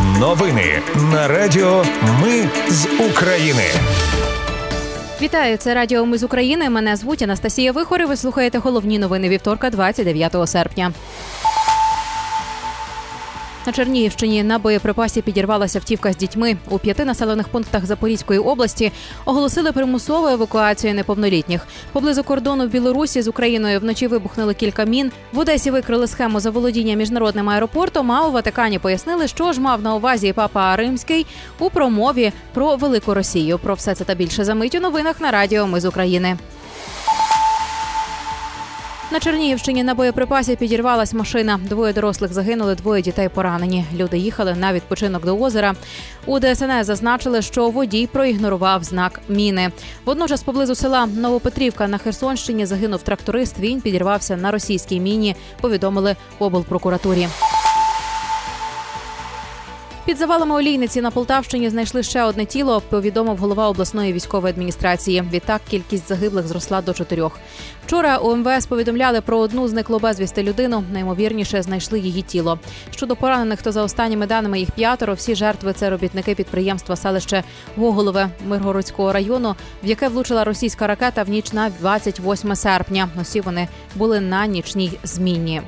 Новини на Радіо Ми з України. Вітаю, це Радіо Ми з України. Мене звуть Анастасія Вихор. і Ви слухаєте головні новини вівторка, 29 серпня. На Чернігівщині на боєприпасі підірвалася втівка з дітьми. У п'яти населених пунктах Запорізької області оголосили примусову евакуацію неповнолітніх. Поблизу кордону в Білорусі з Україною вночі вибухнули кілька мін. В Одесі викрили схему заволодіння міжнародним аеропортом. А у Ватикані пояснили, що ж мав на увазі папа Римський у промові про велику Росію. Про все це та більше за мить у новинах на Радіо Ми з України. На Чернігівщині на боєприпасі підірвалась машина. Двоє дорослих загинули, двоє дітей поранені. Люди їхали на відпочинок до озера. У ДСНС зазначили, що водій проігнорував знак міни. Водночас, поблизу села Новопетрівка на Херсонщині загинув тракторист. Він підірвався на російській міні. Повідомили облпрокуратурі. Під завалами олійниці на Полтавщині знайшли ще одне тіло. Повідомив голова обласної військової адміністрації. Відтак кількість загиблих зросла до чотирьох. Вчора у МВС повідомляли про одну зниклу безвісти людину. Наймовірніше знайшли її тіло. Щодо поранених, то за останніми даними їх п'ятеро. Всі жертви це робітники підприємства селище Гоголове Миргородського району, в яке влучила російська ракета в ніч на 28 серпня. Усі вони були на нічній зміні.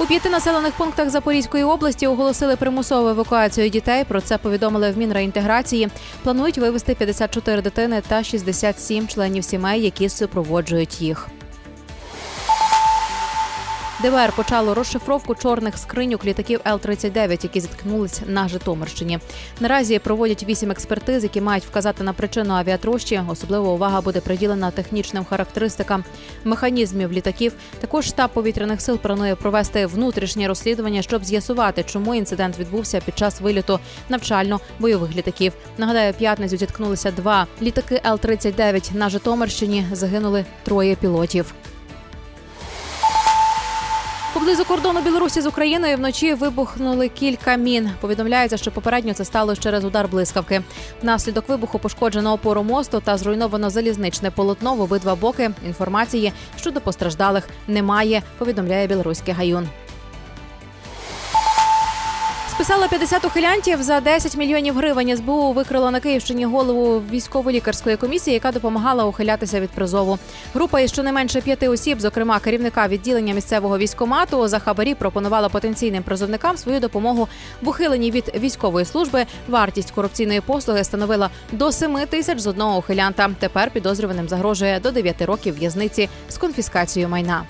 У п'яти населених пунктах Запорізької області оголосили примусову евакуацію дітей. Про це повідомили в Мінреінтеграції. Планують вивезти 54 дитини та 67 членів сімей, які супроводжують їх. ДВР почало розшифровку чорних скриньок літаків Л-39, які зіткнулись на Житомирщині. Наразі проводять вісім експертиз, які мають вказати на причину авіатрощі. Особлива увага буде приділена технічним характеристикам механізмів літаків. Також штаб повітряних сил планує провести внутрішнє розслідування, щоб з'ясувати, чому інцидент відбувся під час виліту навчально-бойових літаків. Нагадаю, п'ятницю зіткнулися два літаки Л-39 на Житомирщині. Загинули троє пілотів. Поблизу кордону Білорусі з Україною вночі вибухнули кілька мін. Повідомляється, що попередньо це сталося через удар блискавки. Внаслідок вибуху пошкоджено опору мосту та зруйновано залізничне полотно в обидва боки. Інформації щодо постраждалих немає. Повідомляє білоруський гаюн. Списала 50 ухилянтів за 10 мільйонів гривень. СБУ викрила на Київщині голову військово-лікарської комісії, яка допомагала ухилятися від призову. Група із щонайменше п'яти осіб, зокрема керівника відділення місцевого військомату, за хабарі пропонувала потенційним призовникам свою допомогу в ухиленні від військової служби. Вартість корупційної послуги становила до 7 тисяч з одного ухилянта. Тепер підозрюваним загрожує до 9 років в'язниці з конфіскацією майна.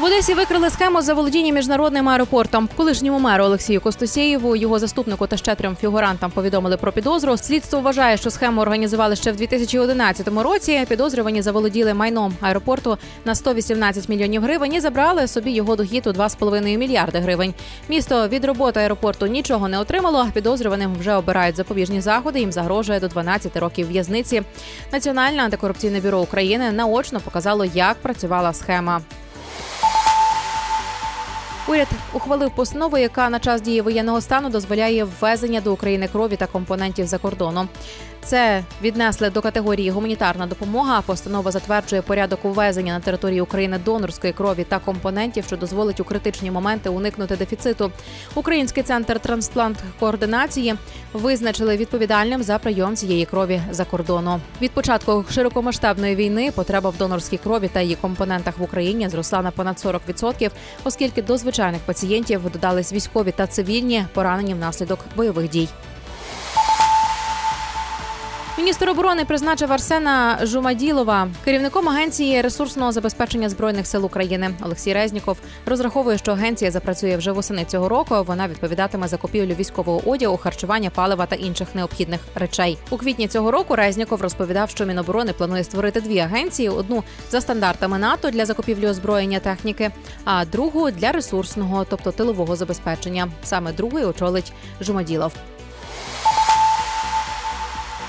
В Одесі викрили схему заволодіння міжнародним аеропортом. Колишньому меру Олексію Костосєєву, його заступнику та ще трьом фігурантам повідомили про підозру. Слідство вважає, що схему організували ще в 2011 році. Підозрювані заволоділи майном аеропорту на 118 мільйонів гривень і забрали собі його дохід у 2,5 мільярди гривень. Місто від роботи аеропорту нічого не отримало. Підозрюваним вже обирають запобіжні заходи. Їм загрожує до 12 років в'язниці. Національне антикорупційне бюро України наочно показало, як працювала схема. Уряд ухвалив постанову, яка на час дії воєнного стану дозволяє ввезення до України крові та компонентів за кордоном. Це віднесли до категорії гуманітарна допомога. Постанова затверджує порядок увезення на території України донорської крові та компонентів, що дозволить у критичні моменти уникнути дефіциту. Український центр трансплант координації визначили відповідальним за прийом цієї крові за кордону. Від початку широкомасштабної війни потреба в донорській крові та її компонентах в Україні зросла на понад 40%, оскільки до звичайних пацієнтів додались військові та цивільні поранені внаслідок бойових дій. Міністр оборони призначив Арсена Жумаділова керівником агенції ресурсного забезпечення збройних сил України. Олексій Резніков розраховує, що агенція запрацює вже восени цього року. Вона відповідатиме за купівлю військового одягу, харчування, палива та інших необхідних речей. У квітні цього року Резніков розповідав, що Міноборони планує створити дві агенції: одну за стандартами НАТО для закупівлі озброєння техніки, а другу для ресурсного, тобто тилового забезпечення. Саме другий очолить Жумаділов.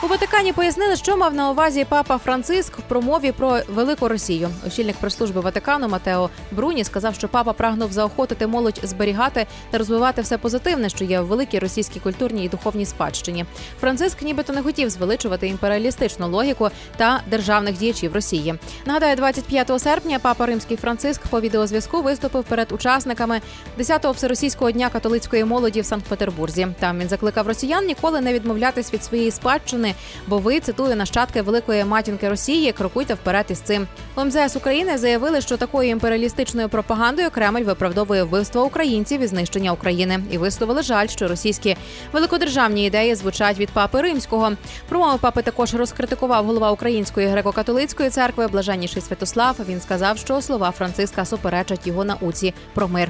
У Ватикані пояснили, що мав на увазі папа Франциск в промові про велику Росію. Очільник прес-служби Ватикану Матео Бруні сказав, що папа прагнув заохотити молодь зберігати та розвивати все позитивне, що є в великій російській культурній і духовній спадщині. Франциск нібито не хотів звеличувати імперіалістичну логіку та державних діячів Росії. Нагадаю, 25 серпня папа Римський Франциск по відеозв'язку виступив перед учасниками 10-го всеросійського дня католицької молоді в Санкт-Петербурзі. Там він закликав росіян ніколи не відмовлятись від своєї спадщини, бо ви цитую нащадки великої матінки Росії. Крокуйте вперед із цим. У МЗС України заявили, що такою імперіалістичною пропагандою Кремль виправдовує вбивство українців і знищення України, і висловили жаль, що російські великодержавні ідеї звучать від папи римського. Промову папи також розкритикував голова Української греко-католицької церкви Блаженніший Святослав. Він сказав, що слова Франциска суперечать його науці про мир.